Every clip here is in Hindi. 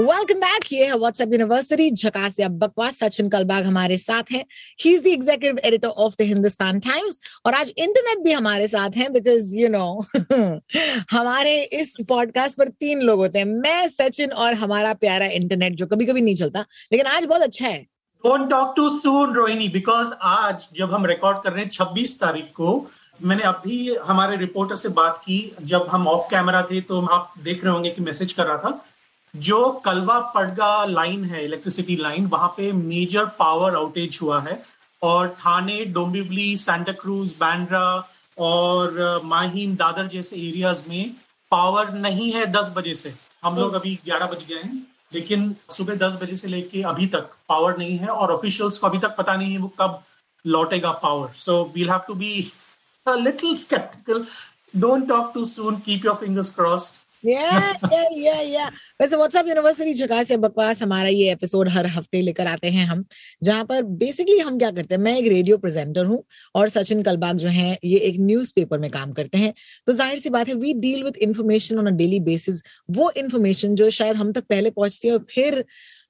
welcome back ये है व्हाट्सएप यूनिवर्सिटी झकास या बकवास, सचिन कलबाग हमारे साथ हैं. He is the executive editor of the Hindustan Times और आज इंटरनेट भी हमारे साथ हैं बिकॉज़ यू नो हमारे इस पॉडकास्ट पर तीन लोग होते हैं. मैं, सचिन और हमारा प्यारा इंटरनेट जो कभी कभी नहीं चलता, लेकिन आज बहुत अच्छा है. Don't talk too soon Rohini because आज जब हम रिकॉर्ड कर रहे हैं 26 तारीख को, मैंने अभी हमारे रिपोर्टर से बात की. जब हम ऑफ़ कैमरा थे तो आप देख रहे होंगे कि मैसेज कर रहा था. जो कलवा पड़गा लाइन है इलेक्ट्रिसिटी लाइन वहाँ पे मेजर पावर आउटेज हुआ है और थाने, डोंबिवली सांता क्रूज बैंड्रा और माहिम, दादर जैसे एरियाज़ में पावर नहीं है दस बजे से। हम लोग अभी ग्यारह बज गए हैं, लेकिन सुबह दस बजे से लेके अभी तक पावर नहीं है और ऑफिशियल्स को अभी तक पता नहीं है वो कब लौटेगा power so we'll have to be little skeptical. Don't talk too soon. Keep your fingers crossed. Yeah, yeah, yeah, yeah. वैसे व्हाट्सएप यूनिवर्सिटी झकास या बकवास हमारा ये एपिसोड हर हफ़्ते लेकर आते हैं हम जहाँ पर बेसिकली हम क्या करते हैं मैं एक रेडियो प्रेजेंटर हूँ और सचिन कलबाग जो है ये एक न्यूज़पेपर में काम करते हैं। तो ज़ाहिर सी बात है we deal with information on a daily basis वो इन्फॉर्मेशन जो शायद हम तक पहले पहुँचती है और फिर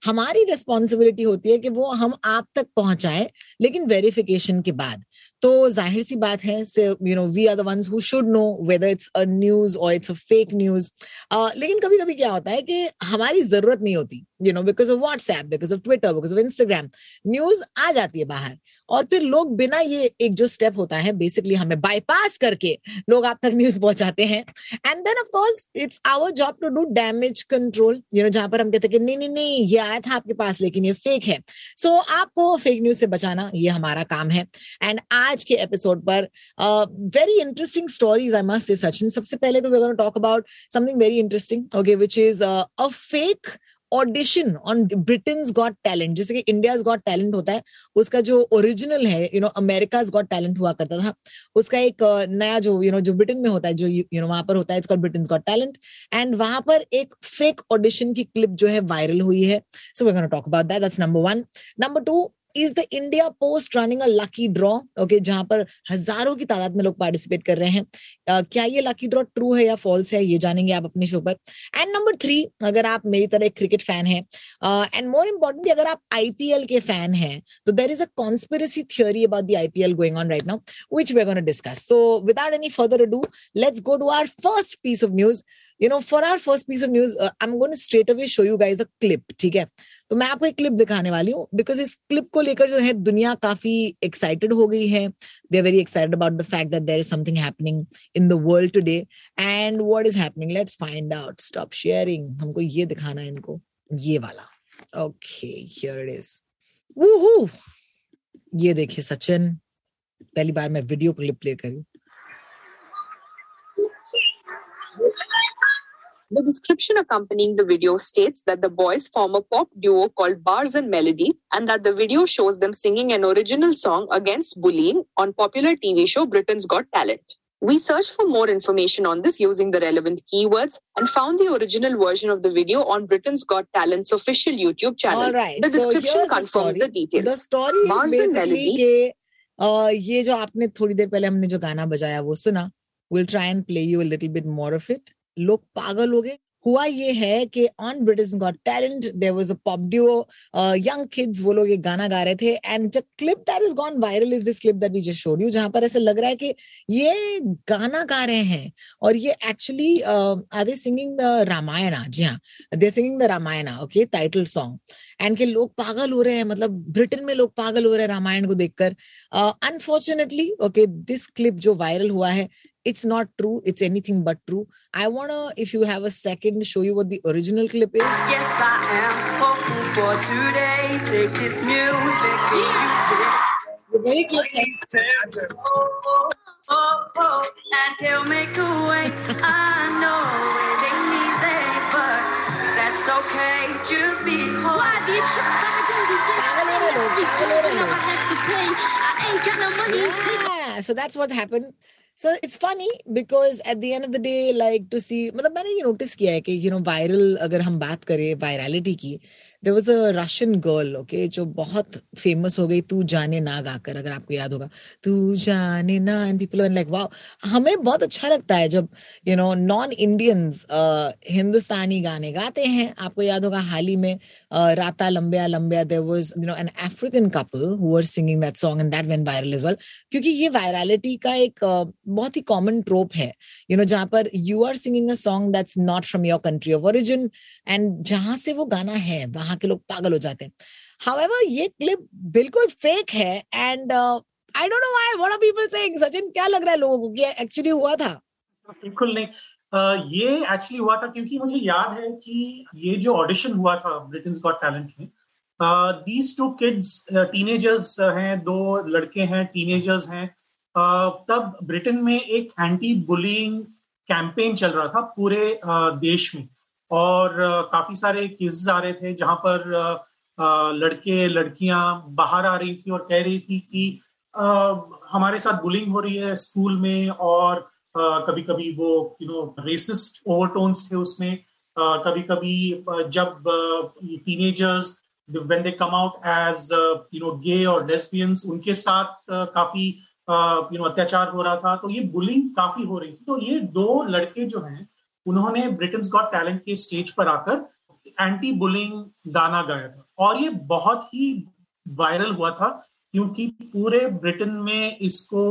हमारी रिस्पॉन्सिबिलिटी होती है कि वो हम आप तक पहुँचाए लेकिन वेरिफिकेशन के बाद। तो ज़ाहिर सी बात है you know we are the ones who should know whether it's a news और इट्स अ फेक न्यूज़ लेकिन कभी कभी क्या होता है कि हमारी ज़रूरत नहीं होती you know because of WhatsApp because of Twitter because of Instagram news आ जाती है बाहर। और फिर लोग बिना ये एक जो स्टेप होता है बेसिकली हमें बाईपास करके लोग आप तक न्यूज़ पहुंचाते हैं। And then of course it's our job to do damage control you know जहाँ पर हम कहते हैं नहीं नहीं नहीं ये आया था आपके पास लेकिन ये फेक है। सो so, आपको फेक न्यूज़ से बचाना ये हमारा काम है। एंड आज के एपिसोड पर very interesting stories I must say Sachin. सबसे पहले तो we talk about something very interesting okay which is a fake audition on Britain Got Talent जैसे कि इंडिया गॉट टैलेंट होता है, उसका जो ओरिजिनल है you know America Got Talent हुआ करता था, उसका एक नया जो यू नो जो ब्रिटेन में होता है, जो यू नो वहाँ पर होता है it's Britain Got Talent and वहाँ पर एक फेक ऑडिशन की क्लिप जो है वायरल हुई है so we talk about that that's number one number two is the India Post running a lucky draw okay जहाँ पर हज़ारों की तादाद में लोग पार्टिसिपेट कर रहे हैं अ, क्या ये लकी ड्रॉ ट्रू है या फॉल्स है ये जानेंगे आप अपने शो पर एंड नंबर थ्री अगर आप मेरी तरह एक क्रिकेट फ़ैन है एंड मोर इम्पोर्टेंटली अगर आप आईपीएल के फ़ैन हैं तो there is a conspiracy theory about the IPL going on right now which going to discuss. So, without any further ado, let's go to our first piece of news. You know, for our first piece of news, uh, I'm going to straight away show you guys a clip. है तो मैं आपको एक क्लिप दिखाने वाली हूँ बिकॉज़ इस क्लिप को लेकर जो है दुनिया काफ़ी एक्साइटेड हो गई है। They are very excited about the fact that there is something happening in the world today and what is happening let's find out stop sharing हमको ये दिखाना है इनको। ये वाला। Okay here it is woohoo! ये देखिए सचिन। पहली बार मैं वीडियो क्लिप प्ले करी The description accompanying the video states that the boys form a pop duo called Bars and Melody and that the video shows them singing an original song against bullying on popular TV show Britain's Got Talent. We searched for more information on this using the relevant keywords and found the original version of the video on Britain's Got Talent's official YouTube channel. All right. The so description here's the confirms story. the details. The story is Bars and basically Melody. कि uh, ये जो आपने थोड़ी देर पहले हमने जो गाना बजाया वो सुना will try and play you a little bit more of it लोग पागल हो गए। हुआ ये है कि on British Got Talent there was a pop duo young kids वो लोग ये गाना गा रहे थे। And the clip that is gone viral is this clip that we just showed you जहाँ पर ऐसे लग रहा है कि ये गाना गा रहे हैं और ये actually are they singing the Ramayana जी हाँ they singing the Ramayana okay title song and के लोग पागल हो रहे हैं मतलब ब्रिटेन में लोग पागल हो रहे हैं रामायण को देखकर। अनफॉर्चुनेटली ओके दिस क्लिप जो वायरल हुआ है it's not true. It's anything but true. I wanna, if you have a second, show you what the original clip is. Yes, I am hoping for today. Take this music, music. Very clear. Oh, oh, oh, oh, and they'll make a way. I know it ain't easy, but that's okay. Just be whole. Why the I have to pay. I ain't got no money. Yeah, so that's what happened. So it's funny because at the end of the day, like to see, मतलब मैंने ये notice किया है कि you know viral अगर हम बात करें virality की, there was a Russian girl okay जो बहुत फ़ेमस हो गई, तू जाने ना गाकर, अगर आपको याद होगा। तू जाने ना एंड पीपल लाइक वाओ। हमें बहुत अच्छा लगता है जब you know non Indians Hindustani गाने गाते हैं। आपको याद होगा हाल ही में Raataan Lambiyan Lambiyan there was you know an African couple who are singing that song and that went viral is well क्योंकि ये वायरलिटी का एक बहुत ही कॉमन ट्रोप है। यू नो जहाँ पर you are singing a song that's not from your country of origin and जहाँ से वो गाना है, वहाँ के लोग पागल हो जाते हैं। ये क्लिप बिल्कुल फेक है and I don't know why what are people saying Sachin क्या लग रहा है लोगों को कि एक्चुअली हुआ था? बिल्कुल नहीं। अ, ये एक्चुअली हुआ था क्योंकि मुझे याद है कि ये जो ऑडिशन हुआ था ब्रिटेन गॉट टैलेंट में दीज टू किड्स टीनेजर्स हैं दो लड़के हैं टीनेजर्स हैं अ, तब ब्रिटेन में एक एंटी बुलिंग कैंपेन चल रहा था पूरे अ, देश में। और काफ़ी सारे केसेस आ रहे थे जहाँ पर लड़के लड़कियाँ बाहर आ रही थी और कह रही थी कि हमारे साथ बुलिंग हो रही है स्कूल में और कभी कभी वो यू नो रेसिस्ट ओवरटोन्स थे उसमें। कभी कभी जब teenagers when they come out as you know gay और लेस्बियंस उनके साथ uh, काफ़ी यू नो अत्याचार हो रहा था। तो ये बुलिंग काफ़ी हो रही थी। तो ये दो लड़के जो हैं उन्होंने ब्रिटेन गॉट टैलेंट के स्टेज पर आकर एंटी बुलिंग गाना गाया था। और ये बहुत ही वायरल हुआ था क्योंकि पूरे ब्रिटेन में इसको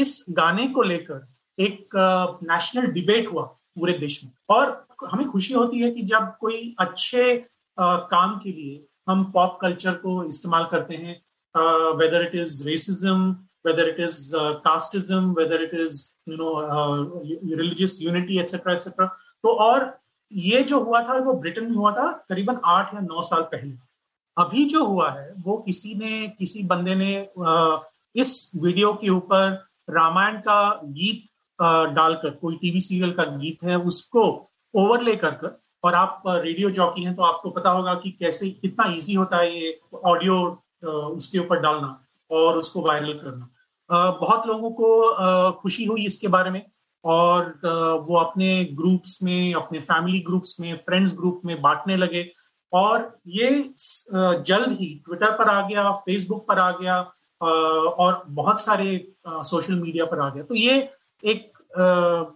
इस गाने को लेकर एक नेशनल डिबेट हुआ पूरे देश में। और हमें खुशी होती है कि जब कोई अच्छे काम के लिए हम पॉप कल्चर को इस्तेमाल करते हैं whether it is racism whether it is uh, casteism, whether it know uh, religious unity, etc., etc. तो और ये जो हुआ था वो ब्रिटेन में हुआ था करीबन आठ या नौ साल पहले अभी जो हुआ है वो किसी ने किसी बंदे ने uh, इस वीडियो के ऊपर रामायण का गीत डालकर कोई टीवी सीरियल का गीत है उसको ओवरले कर कर और आप रेडियो जॉकी हैं तो आपको पता होगा कि कैसे कितना इजी होता है ये ऑडियो उसके ऊपर डालना और उसको वायरल करना बहुत लोगों को खुशी हुई इसके बारे में और वो अपने ग्रुप्स में अपने फैमिली ग्रुप्स में फ्रेंड्स ग्रुप में बांटने लगे और ये जल्द ही ट्विटर पर आ गया फेसबुक पर आ गया और बहुत सारे सोशल मीडिया पर आ गया। तो ये एक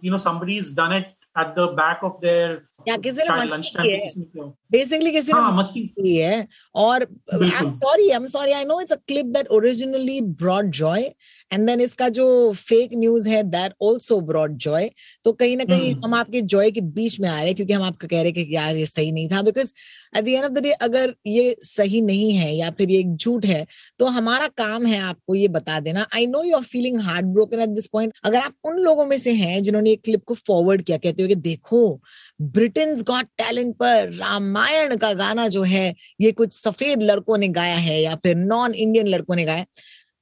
you know somebody has done it at the back of their या किसी ने शायद मस्ती lunch की time पे है। किसी ने किया हो। बेसिकली किसी हाँ मस्ती की है और I am sorry I am sorry I know it's a clip that originally brought joy and then इसका जो फेक न्यूज़ है दैट आल्सो ब्रॉड जॉय तो कहीं ना कहीं हम्म। हम आपके जॉय के बीच में आ रहे हैं क्योंकि हम आपको कह रहे हैं कि यार ये सही नहीं था because at the end of the day अगर ये सही नहीं है या फिर ये एक झूठ है तो हमारा काम है आपको ये बता देना। I know you are feeling heart broken at this point अगर आप उन लोगों में से हैं जिन्होंने ये क्लिप को फॉरवर्ड किया कहते हुए कि देखो ब्रिटेन गॉट टैलेंट पर रामायण का गाना जो है ये कुछ सफ़ेद लड़कों ने गाया है या फिर नॉन इंडियन लड़कों ने गाया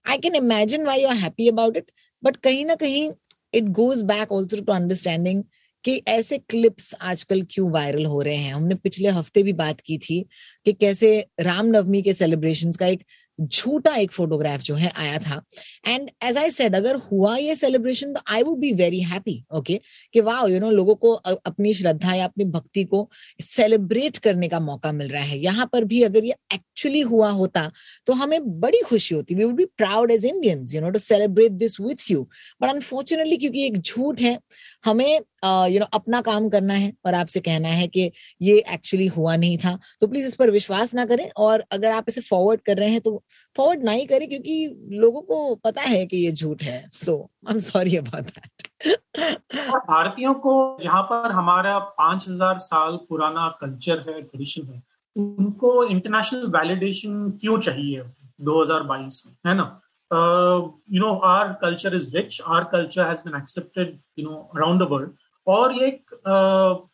I can imagine why you are happy about it but कहीं ना कहीं it goes back also to understanding कि ऐसे क्लिप्स आजकल क्यों वायरल हो रहे हैं। हमने पिछले हफ़्ते भी बात की थी कि कैसे रामनवमी के सेलिब्रेशन का एक झूठा एक फोटोग्राफ जो है आया था। एंड एज आई सेड अगर हुआ ये सेलिब्रेशन तो I would be very happy okay कि वाह यू नो लोगों को अपनी श्रद्धा या अपनी भक्ति को सेलिब्रेट करने का मौका मिल रहा है। यहाँ पर भी अगर ये एक्चुअली हुआ होता तो हमें बड़ी खुशी होती। We would be proud as Indians you know to celebrate this with you but unfortunately क्योंकि एक झूठ है, हमें यू नो अपना काम करना है और आपसे कहना है कि ये एक्चुअली हुआ नहीं था। तो प्लीज़ इस पर विश्वास ना करें और अगर आप इसे फॉरवर्ड कर रहे हैं तो फॉरवर्ड ना ही करें क्योंकि लोगों को पता है कि ये झूठ है। So I am sorry about that भारतीयों को जहाँ पर हमारा पाँच हज़ार साल पुराना कल्चर है ट्रेडिशन है, उनको इंटरनेशनल वैलिडेशन क्यों चाहिए 2022 में? है ना? You know our culture is rich our culture has been accepted you know around the world और ये एक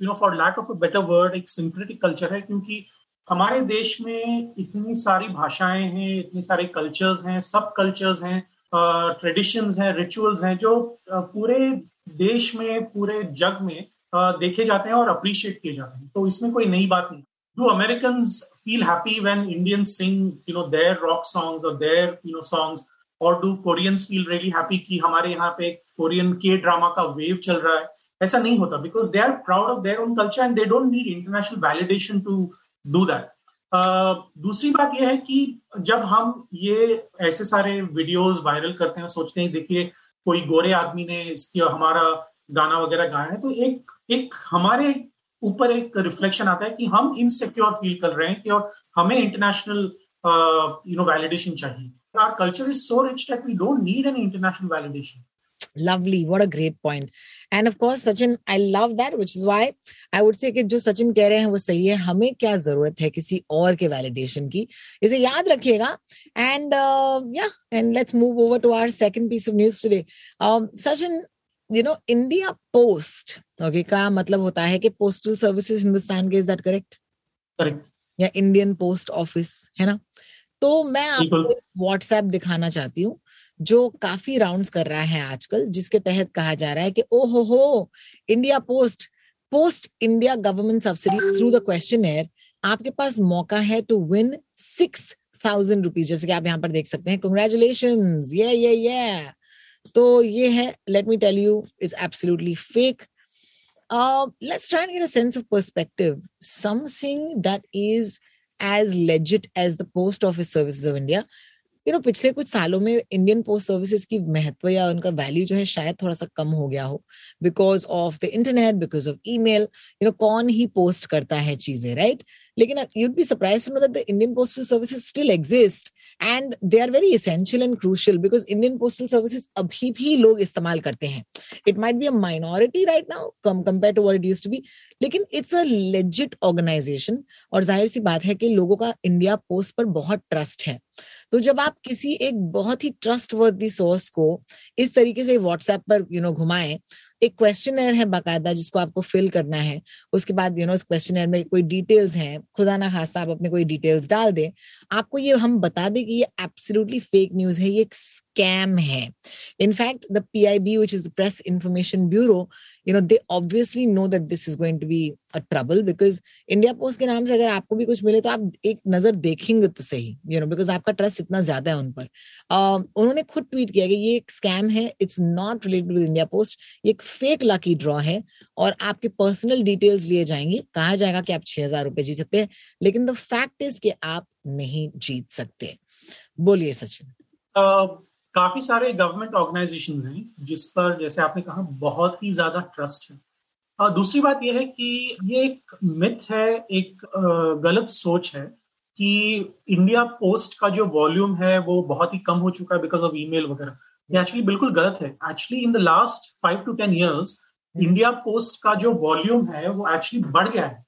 you know for lack of a better word एक सिंक्रेटिक कल्चर है क्योंकि हमारे देश में इतनी सारी भाषाएँ हैं इतने सारे कल्चर्स हैं सब कल्चर्स हैं ट्रेडिशंस हैं रिचुअल्स हैं जो uh, पूरे देश में पूरे जग में देखे जाते हैं और अप्रिशिएट किए जाते हैं। तो इसमें कोई नई बात नहीं। Do American feel happy when Indian sing you know their rock songs और देयर यू नो सॉन्ग्स और do Koreans feel really happy कि हमारे यहाँ पे कोरियन के ड्रामा का वेव चल रहा है? ऐसा नहीं होता because they are proud of their own culture and they don't need international validation to do that दूसरी बात यह है कि जब हम ये ऐसे सारे वीडियोस वायरल करते हैं सोचते हैं, देखिए, कोई गोरे आदमी ने इसकी, हमारा गाना वगैरह गाया है तो एक एक हमारे ऊपर एक रिफ्लेक्शन आता है कि हम इनसिक्योर फील कर रहे हैं कि और हमें इंटरनेशनल यू नो वैलिडेशन चाहिए our culture is so rich that we don't need any international validation. Lovely. What a great point. And of course, Sachin, I love that, which is why I would say कि जो सचिन कह रहे हैं वो सही है। हमें क्या ज़रूरत है किसी और के वैलिडेशन की? इसे याद रखिएगा। एंड या and let's move over to our second piece of news today Sachin you know India post okay का मतलब होता है कि पोस्टल सर्विसेज़ हिंदुस्तान के इज़ दैट करेक्ट करेक्ट या इंडियन पोस्ट ऑफ़िस है ना? तो मैं आपको व्हाट्सएप दिखाना चाहती हूँ। जो काफ़ी राउंड्स कर रहा है आजकल, जिसके तहत कहा जा रहा है कि ओ हो हो India post post India government subsidies through the question आपके पास मौका है to win six thousand rupees जैसे कि आप यहाँ पर देख सकते हैं कंग्रेचुलेशन ये ये ये तो ये है let me tell you is absolutely fake let's try and get a sense of perspective. Something that is as legit as the post office services of India. You know, पिछले कुछ सालों में इंडियन पोस्ट सर्विसेज़ की महत्व या उनका वैल्यू जो है शायद थोड़ा सा कम हो गया हो। Because of the internet because of email you know कौन ही पोस्ट करता है चीज़ें राइट लेकिन you'd be surprise to know that the Indian postal services still exist and they are very essential and crucial because Indian postal services अभी भी लोग इस्तेमाल करते हैं। It might be a minority right now come compare to word use to be लेकिन इट्स अ लेजिट ऑर्गेनाइजेशन और ज़ाहिर सी बात है कि लोगों का इंडिया पोस्ट पर बहुत ट्रस्ट है। तो जब आप किसी एक बहुत ही ट्रस्ट वर्दी सोर्स को इस तरीके से व्हाट्सएप पर यू नो घुमाएँ, एक क्वेश्चन है बाकायदा जिसको आपको फिल करना है, उसके बाद यू नो इस क्वेश्चन में कोई डिटेल्स हैं, खुदा ना खास्ता आप अपने कोई डिटेल्स डाल दें, आपको ये हम बता दें कि ये एब्सोल्युटली फेक न्यूज़ है, ये एक स्कैम है। In fact the P I B which is the press information bureau you know they obviously know that this is going to be a trouble because India post के नाम से अगर आपको भी कुछ मिले तो आप एक नज़र देखेंगे तो सही यू नो बिकॉज़ आपका ट्रस्ट इतना ज़्यादा है उन पर। uh, उन्होंने खुद ट्वीट किया कि ये एक स्कैम है it's not related with India post ये एक फेक लकी ड्रॉ है और आपके पर्सनल डिटेल्स लिए जाएँगे कहा जाएगा कि आप छह हज़ार रुपए जीत सकते हैं लेकिन द फैक्ट इज़ कि आप नहीं जीत सकते। बोलिए सचिन। काफ़ी सारे गवर्नमेंट ऑर्गेनाइजेशन हैं जिस पर जैसे आपने कहा बहुत ही ज़्यादा ट्रस्ट है। और दूसरी बात यह है कि ये एक मिथ है एक गलत सोच है कि इंडिया पोस्ट का जो वॉल्यूम है वो बहुत ही कम हो चुका है बिकॉज़ ऑफ़ ईमेल वगैरह। ये एक्चुअली बिल्कुल गलत है। Actually in the last five to ten years India post का जो वॉल्यूम है वो एक्चुअली बढ़ गया है।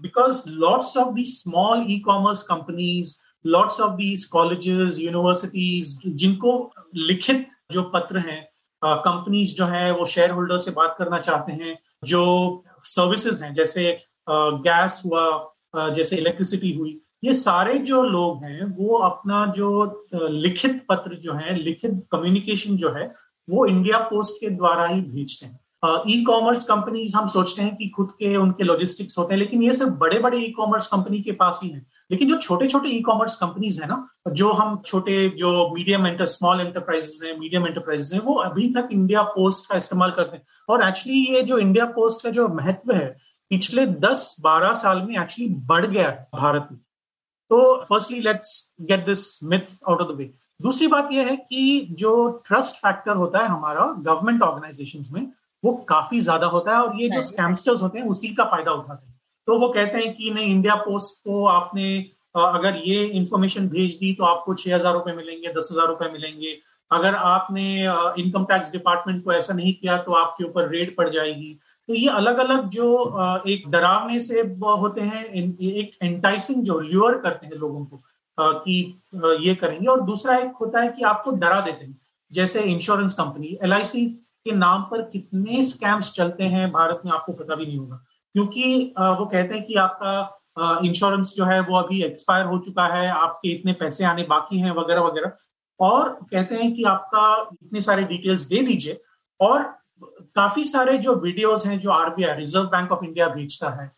Because lots of the small e commerce companies lots of these colleges universities जिनको लिखित जो पत्र हैं कंपनीज़ जो है, वो शेयर होल्डर से बात करना चाहते हैं, जो सर्विसेज़ हैं, जैसे गैस हुआ जैसे इलेक्ट्रिसिटी हुई, ये सारे जो लोग हैं, वो अपना जो लिखित पत्र जो है, लिखित कम्युनिकेशन जो है, वो इंडिया पोस्ट के द्वारा ही भेजते हैं। ई कॉमर्स कंपनीज़ हम सोचते हैं कि खुद के उनके लॉजिस्टिक्स होते हैं, लेकिन ये सब बड़े बड़े ई कॉमर्स कंपनी के पास ही है। लेकिन जो छोटे छोटे ई कॉमर्स कंपनीज़ है ना जो हम छोटे जो मीडियम एंटर स्मॉल एंटरप्राइजेस हैं मीडियम एंटरप्राइजेस हैं वो अभी तक इंडिया पोस्ट का इस्तेमाल करते हैं। और एक्चुअली ये जो इंडिया पोस्ट का जो महत्व है पिछले 10-12 साल में एक्चुअली बढ़ गया है भारत में। तो firstly let's get this myth out of the way दूसरी बात यह है कि जो ट्रस्ट फैक्टर होता है हमारा गवर्नमेंट ऑर्गेनाइजेशन में वो काफ़ी ज़्यादा होता है और ये जो स्कैमस्टर्स होते हैं उसी का फ़ायदा उठाते हैं। तो वो कहते हैं कि नहीं इंडिया पोस्ट को आपने अगर ये इंफॉर्मेशन भेज दी तो आपको छह हज़ार रुपए मिलेंगे, दस हज़ार रुपए मिलेंगे। अगर आपने इनकम टैक्स डिपार्टमेंट को ऐसा नहीं किया तो आपके ऊपर रेड पड़ जाएगी। तो ये अलग अलग जो एक डरावने से होते हैं एक एंटाइसिंग जो ल्योर करते हैं लोगों को कि ये करेंगे। और दूसरा एक होता है कि आपको डरा देते हैं। जैसे इंश्योरेंस कंपनी LIC के नाम पर कितने स्कैम्स चलते हैं, भारत में आपको पता भी नहीं होगा। क्योंकि वो कहते हैं कि आपका इंश्योरेंस जो है वो अभी एक्सपायर हो चुका है, आपके इतने पैसे आने बाकी हैं वगैरह वगैरह। और कहते हैं कि आपका इतने सारे डिटेल्स दे दीजिए और काफ़ी सारे जो वीडियोस हैं जो RBI Reserve Bank of India भेजता है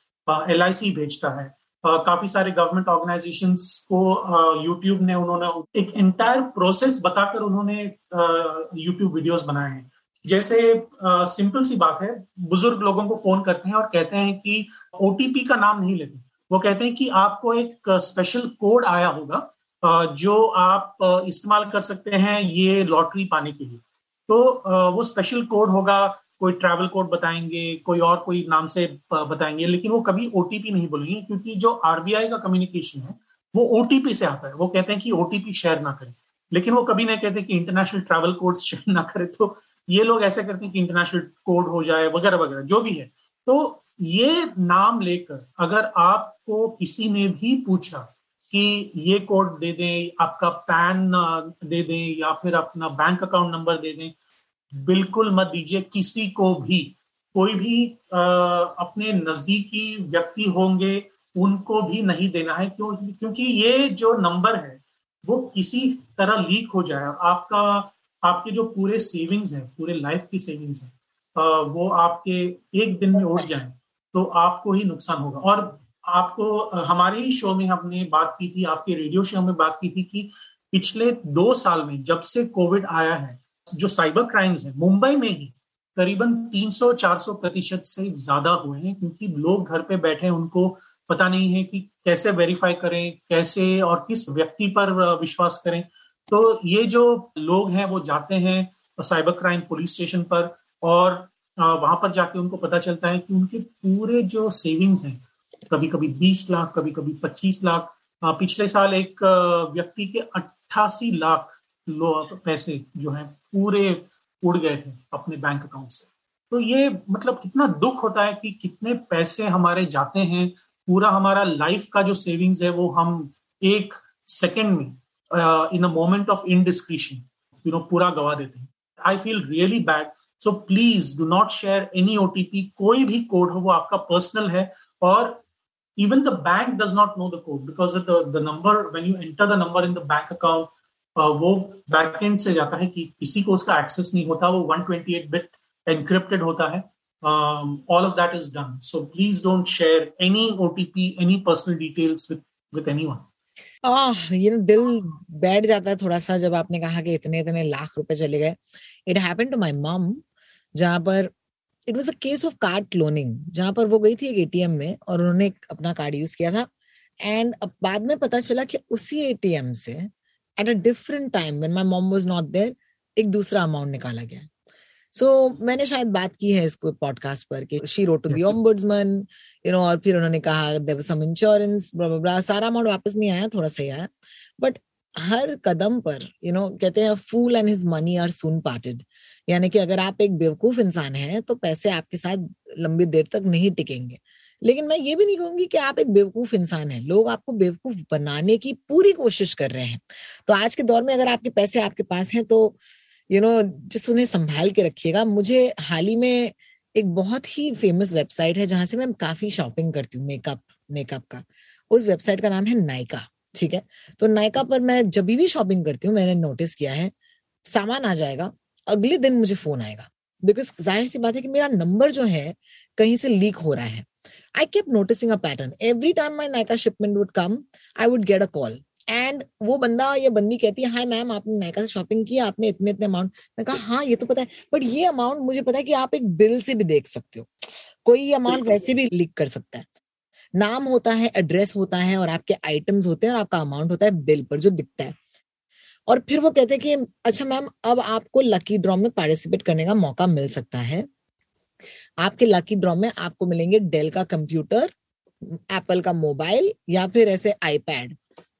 LIC भेजता है काफ़ी सारे गवर्नमेंट ऑर्गेनाइजेशन को यूट्यूब ने उन्होंने एक एंटायर प्रोसेस बताकर उन्होंने यूट्यूब वीडियोस बनाए हैं। जैसे सिंपल सी बात है, बुज़ुर्ग लोगों को फ़ोन करते हैं और कहते हैं कि ओटीपी का नाम नहीं लेते। वो कहते हैं कि आपको एक स्पेशल कोड आया होगा जो आप इस्तेमाल कर सकते हैं ये लॉटरी पाने के लिए। तो वो स्पेशल कोड होगा, कोई ट्रैवल कोड बताएँगे, कोई और कोई नाम से बताएँगे, लेकिन वो कभी ओटीपी नहीं बोलेंगे, क्योंकि जो आरबीआई का कम्युनिकेशन है, वो ओटीपी से आता है। वो कहते हैं कि ओटीपी शेयर ना करें। लेकिन वो कभी नहीं कहते कि इंटरनेशनल ट्रैवल कोड शेयर ना करें तो ये लोग ऐसे करते हैं कि इंटरनेशनल कोड हो जाए वगैरह वगैरह जो भी है। तो ये नाम लेकर अगर आपको किसी ने भी पूछा कि ये कोड दे दें आपका पैन दे दें या फिर अपना बैंक अकाउंट नंबर दे दें बिल्कुल मत दीजिए किसी को भी। कोई भी अ, अपने नजदीकी व्यक्ति होंगे उनको भी नहीं देना है क्यों? क्योंकि ये जो नंबर है वो किसी तरह लीक हो जाए। आपका आपके जो पूरे सेविंग्स हैं, पूरे लाइफ की सेविंग्स हैं वो आपके एक दिन में उड़ जाए तो आपको ही नुकसान होगा। और आपको हमारे ही शो में हमने बात की थी, आपके रेडियो शो में बात की थी कि पिछले दो साल में जब से कोविड आया है, जो साइबर क्राइम्स है, मुंबई में ही करीबन 300-400 प्रतिशत से ज़्यादा हुए हैं, क्योंकि लोग घर पे बैठे उनको पता नहीं है कि कैसे वेरीफाई करें, कैसे और किस व्यक्ति पर विश्वास करें। तो ये जो लोग हैं, वो जाते हैं साइबर क्राइम पुलिस स्टेशन पर और वहाँ पर जाके उनको पता चलता है कि उनके पूरे जो सेविंग्स हैं कभी कभी बीस लाख कभी कभी पच्चीस लाख पिछले साल एक व्यक्ति के अट्ठासी लाख पैसे जो हैं, पूरे उड़ गए थे अपने बैंक अकाउंट से। तो ये मतलब कितना दुख होता है कि कितने पैसे हमारे जाते हैं, पूरा हमारा लाइफ का जो सेविंग्स है, वो हम एक सेकंड में in a moment of indiscretion you know पूरा गवा देते हैं I feel really bad so please do not share any OTP कोई भी कोड हो वो आपका पर्सनल है और even the bank does not know the code because of the the number when you enter the number in the bank account uh, वो बैक एंड से जाता है कि किसी को उसका एक्सेस नहीं होता वो 128 बिट एनक्रिप्टेड होता है all of that is done so please don't share any OTP any personal details with with anyone ah, ये ना दिल बैठ जाता है थोड़ा सा जब आपने कहा कि इतने इतने लाख रुपए चले गए। It happen to my mum जहाँ पर it was a case of card cloning जहाँ पर वो गई थी एक एटीएम में और उन्होंने अपना कार्ड यूज़ किया था। एंड बाद में पता चला कि उसी एटीएम से at a different time when my mom was not there एक दूसरा अमाउंट निकाला गया। सो so, मैंने शायद बात की है इसको पॉडकास्ट पर कि she wrote to the ombudsman you know और फिर उन्होंने कहा देयर सम इंश्योरेंस सारा अमाउंट वापस नहीं आया थोड़ा सा आया। बट हर कदम पर यू you नो know, कहते हैं fool and his money are soon parted यानी कि अगर आप एक बेवकूफ़ इंसान हैं तो पैसे आपके साथ लंबी देर तक नहीं टिकेंगे। लेकिन मैं ये भी नहीं कहूँगी कि आप एक बेवकूफ़ इंसान हैं। लोग आपको बेवकूफ़ बनाने की पूरी कोशिश कर रहे हैं। तो आज के दौर में अगर आपके पैसे आपके पास हैं तो यू नो जिस उन्हें संभाल के रखिएगा। मुझे हाल ही में एक बहुत ही फ़ेमस वेबसाइट है, जहाँ से मैं काफ़ी शॉपिंग करती हूँ मेकअप मेकअप का। उस वेबसाइट का नाम है नायका ठीक है? तो नायका पर मैं जब भी शॉपिंग करती हूँ, मैंने नोटिस किया है, सामान आ जाएगा, अगले दिन मुझे फ़ोन आएगा। बिकॉज़ ज़ाहिर सी बात है कि मेरा नंबर जो है, कहीं से लीक हो रहा है। I keep noticing a pattern every time my Nykaa shipment would come I would get a call and वो बंदा या बंदी कहती है हाय मैम आपने नायका से शॉपिंग की आपने इतने इतने अमाउंट मैं कहा हाँ ये तो पता है बट ये अमाउंट मुझे पता है कि आप एक बिल से भी देख सकते हो। कोई अमाउंट वैसे भी लीक कर सकता है। नाम होता है एड्रेस होता है और आपके आइटम्स होते हैं और आपका अमाउंट होता है बिल पर जो दिखता है। और फिर वो कहते हैं कि अच्छा मैम अब आपको लकी ड्रॉ में पार्टिसिपेट करने का मौका मिल सकता है। आपके लकी ड्रॉ में आपको मिलेंगे डेल का कंप्यूटर एप्पल का मोबाइल या फिर ऐसे आईपैड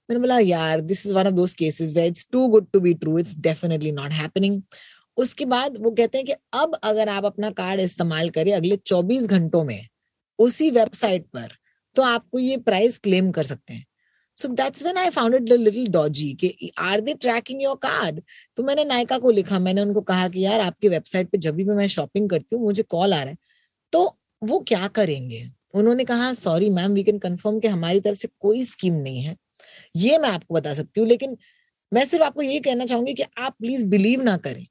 मैंने बोला, यार this is one of those cases where it's too good to be true it's definitely not happening उसके बाद वो कहते हैं कि अब अगर आप अपना कार्ड इस्तेमाल करें अगले 24 घंटों में उसी वेबसाइट पर तो आपको ये प्राइस क्लेम कर सकते हैं। So that's when I found it little dodgy कि are they tracking your card तो मैंने नायका को लिखा, मैंने उनको कहा कि यार, आपकी वेबसाइट पे जब भी मैं शॉपिंग करती हूँ, मुझे कॉल आ रहा है। तो वो क्या करेंगे? उन्होंने कहा sorry ma'am we can confirm कि हमारी तरफ़ से कोई स्कीम नहीं है। ये मैं आपको बता सकती हूँ, लेकिन मैं सिर्फ़ आपको ये कहना चाहूँगी कि आप प्लीज़ बिलीव ना करें।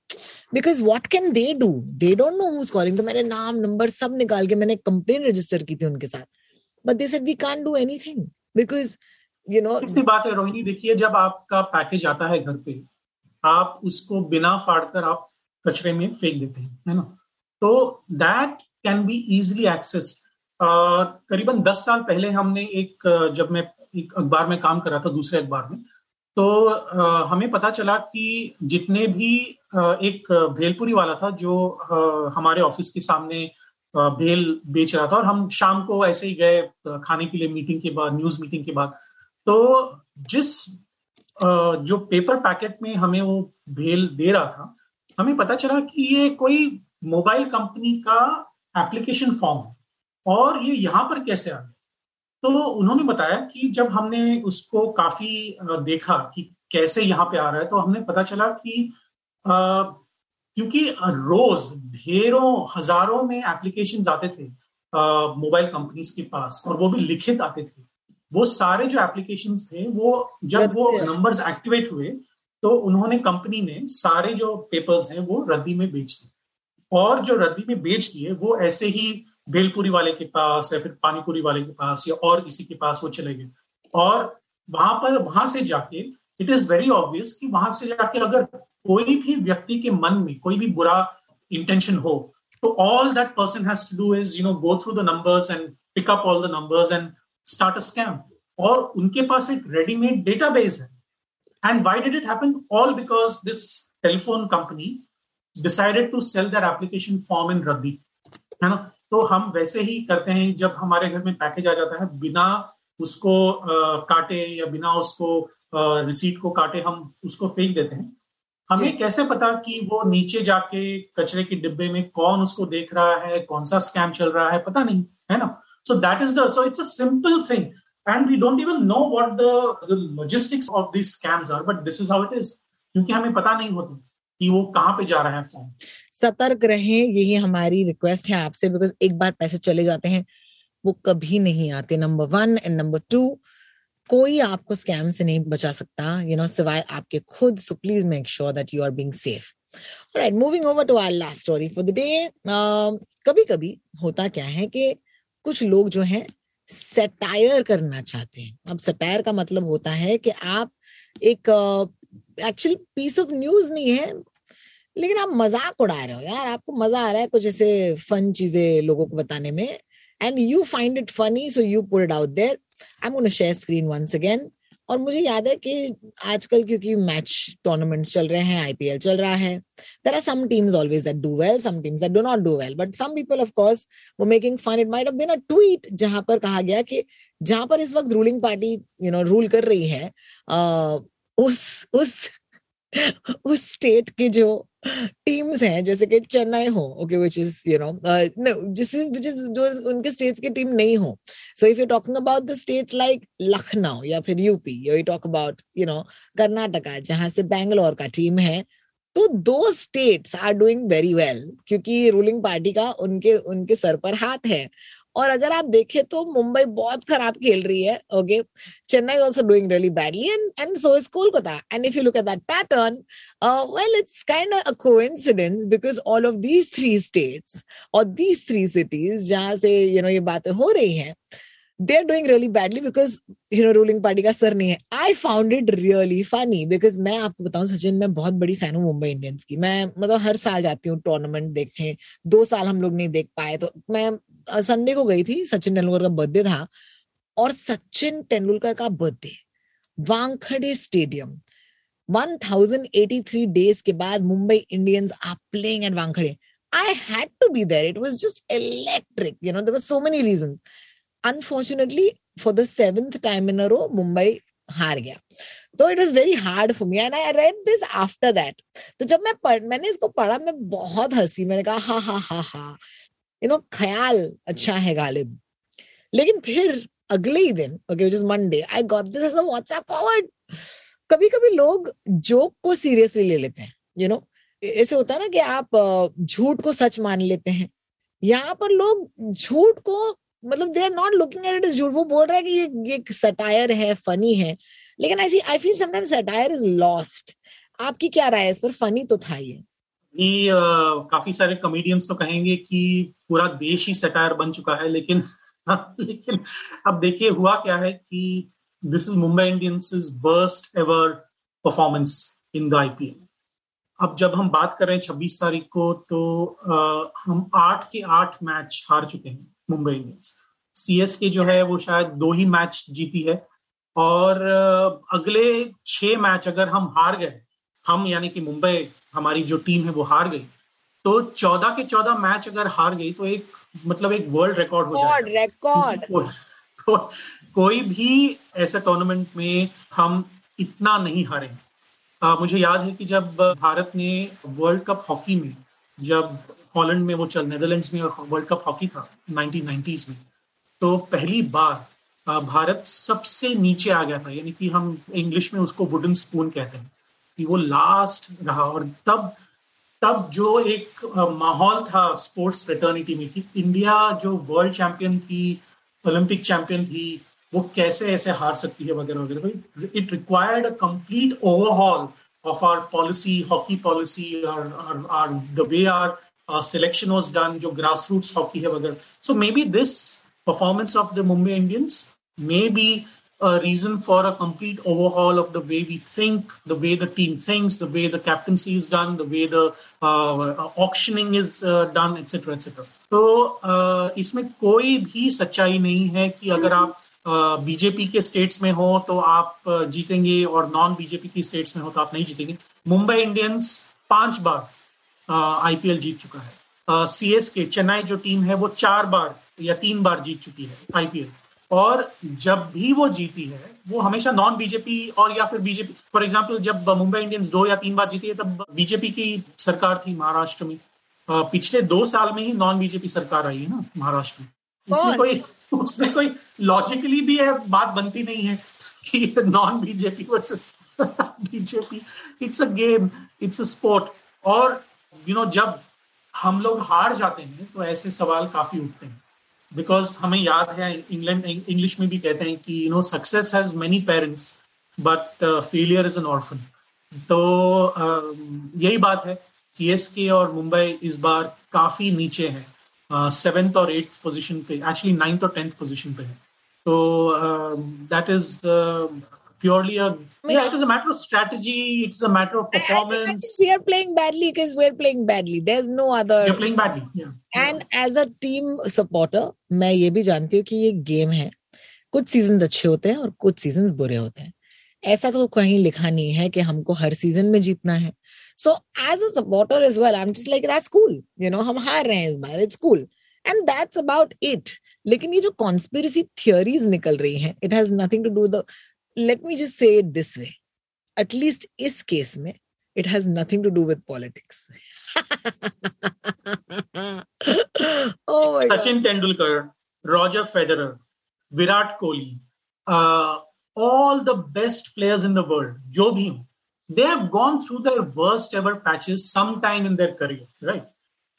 Because what can they do they don't know who's calling तो मैंने नाम नंबर सब निकाल के मैंने कंप्लेन रजिस्टर की थी उनके साथ। But they said we can't do anything because you know किसी बात है, रोहिणी, देखिए, जब आपका पैकेज आता है घर पे, आप उसको बिना फाड़कर आप कचरे में फेंक देते हैं, है ना? तो that can be easily access करीबन दस साल पहले हमने एक, जब मैं एक अखबार में काम कर रहा था दूसरे अखबार में। तो अ, हमें पता चला कि जितने भी अ, एक भेलपुरी वाला था जो अ, हमारे ऑफ़िस के सामने भेल बेच रहा था और हम शाम को ऐसे ही गए खाने के लिए मीटिंग के बाद न्यूज़ मीटिंग के बाद। तो जिस जो पेपर पैकेट में हमें वो भेल दे रहा था हमें पता चला कि ये कोई मोबाइल कंपनी का एप्लीकेशन फॉर्म है। और ये यहाँ पर कैसे आ गया? तो उन्होंने बताया कि जब हमने उसको काफ़ी देखा कि कैसे यहाँ पे आ रहा है तो हमने पता चला कि क्योंकि रोज ढेरों हज़ारों में एप्लीकेशन आते थे मोबाइल कंपनीज़ के पास और वो भी लिखित आते थे वो सारे जो एप्लीकेशन थे वो जब वो। नंबर्स एक्टिवेट हुए तो उन्होंने कंपनी ने सारे जो पेपर्स हैं वो रद्दी में बेच दिए और जो रद्दी में बेच दिए वो ऐसे ही भेलपुरी वाले के पास या फिर पानीपुरी वाले के पास या और किसी के पास वो चले गए और वहाँ पर, वहाँ से जाके इट इज़ वेरी ऑब्वियस कि वहाँ से जाके अगर कोई भी व्यक्ति के मन में कोई भी बुरा इंटेंशन हो तो all that person has to do is you know go through the numbers and pick up all the numbers and start a scam और उनके पास एक रेडीमेड डेटाबेस है and why did it happen? All because this telephone company decided to sell their application form in Raddi. है ना तो हम वैसे ही करते हैं जब हमारे घर में पैकेज आ जाता है बिना उसको अ, काटे या बिना उसको रिसीट को काटे हम उसको फेंक देते हैं। हमें कैसे पता कि वो नीचे जाके कचरे के डिब्बे में कौन उसको देख रहा है कौन सा स्कैम चल रहा है पता नहीं है ना? So that is the so it's a simple thing and we don't even know what the, the logistics of these scams are but this is how it is. क्योंकि हमें पता नहीं होता कि वो कहाँ पे जा रहा है फॉर्म सतर्क रहें, यही हमारी रिक्वेस्ट है आपसे बिकॉज़ एक बार पैसे चले जाते हैं, वो कभी नहीं आते number one and number two कोई आपको स्कैम से नहीं बचा सकता यू नो सिवाय आपके खुद so please make sure that you are being safe right moving over to our last story for the day कभी कभी होता क्या है कि कुछ लोग जो हैं सटायर करना चाहते हैं। अब सटायर का मतलब होता है कि आप एक एक्चुअल पीस ऑफ़ न्यूज़ नहीं है लेकिन आप मज़ाक उड़ा रहे हो यार आपको मज़ा आ रहा है कुछ ऐसे फन चीज़ें लोगों को बताने में। And you find it funny so you put it out there I am share screen once again और मुझे याद है कि आजकल क्योंकि मैच टूर्नामेंट्स चल रहे हैं आईपीएल चल रहा है there are some teams always that do well some teams that do not do well but some people of course वो making fun it might been a tweet जहाँ पर कहा गया कि जहाँ पर इस वक्त ruling party you know rule कर रही है uh, उस उस उस स्टेट के जो टीम्स हैं, जैसे कि चेन्नई हो okay which is you know जिस विच इज़ जो उनके स्टेट्स की टीम नहीं हो. So if you talking about the states like Lucknow या फिर UP you talk about you know Karnataka जहाँ से बैंगलोर का टीम है तो दो states are doing very well क्योंकि रूलिंग पार्टी का उनके उनके सर पर हाथ है. और अगर आप देखें तो मुंबई बहुत खराब खेल रही है okay Chennai also doing really badly and and so is Kolkata and if you look at that pattern well it's kind of a coincidence because all of these three states और दीज थ्री सिटीज़ जहाँ से यू नो ये बातें हो रही हैं they are doing really badly because you know ruling party का सर नहीं है। I found it really funny because मैं आपको बताऊँ, सचिन, मैं बहुत बड़ी फ़ैन हूँ मुंबई इंडियंस की। मैं मतलब हर साल जाती हूँ टूर्नामेंट देखने, दो साल हम लोग नहीं देख पाए तो मैं संडे को गई थी सचिन तेंदुलकर का बर्थडे था और सचिन तेंदुलकर का बर्थडे वानखेड़े स्टेडियम 1083 डेज़ के बाद Mumbai Indians are playing at Wankhede I had to be there. It was just electric. You know, there were so many reasons. Unfortunately, for the seventh time in a row, Mumbai हार गया तो it was very hard for me and I read this after that तो जब मैं पढ़ मैंने इसको पढ़ा मैं बहुत हँसी मैंने कहा हा हा हा हा यू नो ख्याल अच्छा है गालिब लेकिन फिर अगले ही दिन okay which is Monday I got this as a WhatsApp forward कभी कभी लोग जोक को सीरियसली ले लेते हैं यू नो ऐसे होता है ना कि आप झूठ को सच मान लेते हैं यहाँ पर लोग झूठ को मतलब they are not looking at it is झूठ वो बोल रहा है कि ये ये सटायर है फनी है लेकिन ऐसी I feel sometimes satire is lost आपकी क्या राय है इस पर फनी तो था ये ये काफ़ी सारे कॉमेडियंस तो कहेंगे कि पूरा देश ही सटायर बन चुका है लेकिन लेकिन अब देखिए हुआ क्या है कि this is Mumbai Indians is worst ever performance in the IPL अब जब हम बात कर रहे हैं 26 तारीख को तो अ, हम आठ के आठ मैच हार चुके हैं मुंबई इंडियंस सीएसके जो है वो शायद दो ही मैच जीती है और अगले छह मैच अगर हम हार गए हम यानी कि मुंबई हमारी जो टीम है वो हार गई। तो चौदह के चौदह मैच अगर हार गई तो एक मतलब एक वर्ल्ड रिकॉर्ड हो जाएगा रिकॉर्ड को, को, कोई भी ऐसे टूर्नामेंट में हम इतना नहीं हारे। अ, मुझे याद है कि जब भारत ने वर्ल्ड कप हॉकी में जब हॉलैंड में वो चल नेदरलैंड्स में वर्ल्ड कप हॉकी था 1990s में तो पहली बार भारत सबसे नीचे आ गया था। यानी कि हम इंग्लिश में उसको वुडन स्पून कहते हैं। कि वो लास्ट रहा और तब तब जो एक माहौल था स्पोर्ट्स फ्रेटर्निटी में कि इंडिया जो वर्ल्ड चैंपियन थी ओलंपिक चैंपियन थी, वो कैसे ऐसे हार सकती है वगैरह वगैरह। It required a complete overhaul of our policy hockey policy और the way our selection was done जो ग्रास रूट हॉकी है वगैरह। So maybe this performance of the Mumbai Indians maybe a reason for a complete overhaul of the way we think, the way the team thinks, the way the captaincy is done, the way the uh, auctioning is uh, done, etc. etc. तो uh, इसमें कोई भी सच्चाई नहीं है कि अगर आप बीजेपी के स्टेट्स में हो तो आप जीतेंगे और नॉन बीजेपी की स्टेट्स में हो तो आप नहीं जीतेंगे मुंबई इंडियंस पाँच बार आईपीएल जीत चुका है सी एस के चेन्नई जो टीम है वो चार बार या तीन बार जीत चुकी है आईपीएल और जब भी वो जीती है वो हमेशा नॉन बीजेपी और या फिर बीजेपी फॉर एग्ज़ाम्पल जब मुंबई इंडियंस दो या तीन बार जीती है तब बीजेपी की सरकार थी महाराष्ट्र में। पिछले दो साल में ही नॉन बीजेपी सरकार आई है ना महाराष्ट्र में। उसमें कोई उसमें कोई लॉजिकली भी है बात बनती नहीं है कि non BJP versus BJP it's a game it's a sport और यू you नो know, जब हम लोग हार जाते हैं तो ऐसे सवाल काफ़ी उठते हैं। बिकॉज़ हमें याद है इंग्लैंड इंग्लिश में भी कहते हैं कि you know success has many parents but failure is an orphan तो uh, यही बात है सीएसके और मुंबई इस बार काफ़ी नीचे है सेवेंथ और एट्थ पोजिशन पे एक्चुअली नाइन्थ और टेंथ पोजिशन पे है। तो that is purely yeah it is a matter of strategy it's a matter of I I performance. think we are playing badly because we're playing badly. There's no other. you're playing badly yeah. And as a team supporter मैं ये भी जानती हूँ कि ये गेम है। कुछ सीज़न अच्छे होते हैं और कुछ सीज़न बुरे होते हैं। ऐसा तो कहीं लिखा नहीं है कि हमको हर सीज़न में जीतना है। So as a supporter is well I am just like that's cool you know हम हार रहे हैं इस बार it's cool and that's about it लेकिन ये जो कॉन्स्पिरसी थियोरीज निकल रही हैं it has nothing to do the let me just say it this way at least इस केस में it has nothing to do with politics. oh my Sachin god. Tendulkar, Roger Federer, Virat Kohli, uh, all the best players in the world, जो भी हों, they have gone through their worst ever patches sometime in their career, right?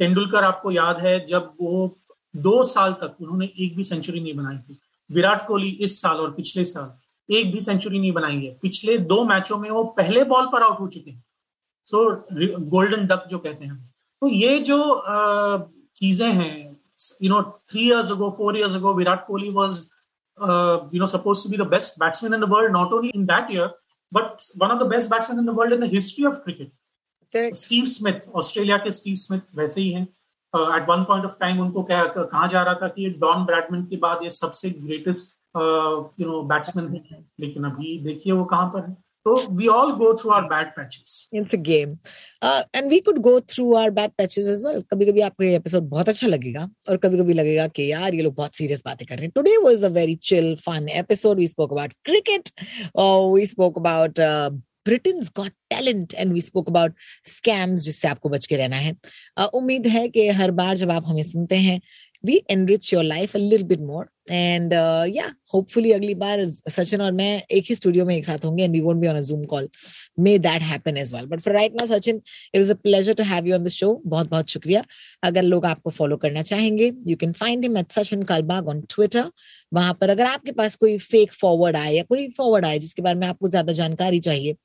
Tendulkar आपको याद है जब वो दो साल तक उन्होंने एक भी सेंचुरी नहीं बनाई थी विराट कोहली इस साल और पिछले साल एक भी सेंचुरी नहीं बनाई है पिछले दो मैचों में वो पहले बॉल पर आउट हो चुके हैं। सो गोल्डन डक जो कहते हैं तो ये जो चीज़ें हैं you know three years ago four years ago Virat Kohli was know supposed to be the best batsman in the world not only in that year but one of the best batsmen in the world in the history of cricket. Correct. Steve Smith Australia के स्टीव स्मिथ वैसे ही हैं। At one point of time उनको कहा जा रहा था कि डॉन ब्रैडमैन के बाद ये सबसे ग्रेटेस्ट यू नो बैट्समैन है लेकिन अभी देखिए वो कहाँ पर है। तो. Uh, आपको अच्छा और कभी कभी लगेगा यार ये लोग बहुत सीरियस बातें कर रहे हैं। A very chill fun episode we spoke about cricket we spoke about got talent and we spoke about scams जिससे आपको बच के रहना है। Uh, उम्मीद है कि हर बार जब आप हमें सुनते हैं we enrich your life a little bit more and uh, yeah hopefully अगली बार सचिन और मैं एक ही स्टूडियो में एक साथ होंगे and we won't be on a zoom call may that happen as well but for right now sachin it was a pleasure to have you on the show बहुत बहुत शुक्रिया अगर लोग आपको फॉलो करना चाहेंगे you can find him at sachin kalbag on twitter वहाँ पर अगर आपके पास कोई फेक फॉरवर्ड आए या कोई फॉरवर्ड आए जिसके बारे में आपको ज़्यादा जानकारी चाहिए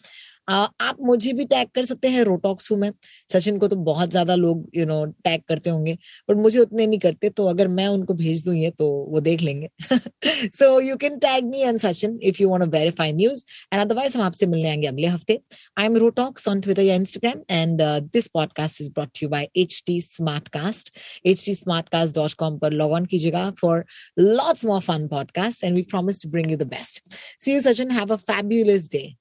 आप मुझे भी टैग कर सकते हैं रोटॉक्स हूँ मैं। सचिन को तो बहुत ज़्यादा लोग यू नो टैग करते होंगे बट मुझे उतने नहीं करते तो अगर मैं उनको भेज दू ये तो वो देख लेंगे। So you can tag me and Sachin if you want verify news and otherwise हम आपसे मिलने आएँगे अगले हफ़्ते। आई एम रोटॉक्स ऑन ट्विटर या Instagram and this podcast is brought you by H T smart cast H T smart cast dot com पर लॉग ऑन कीजिएगा for lots more fun podcast and we promise to bring you the best see you Sachin have a fabulous day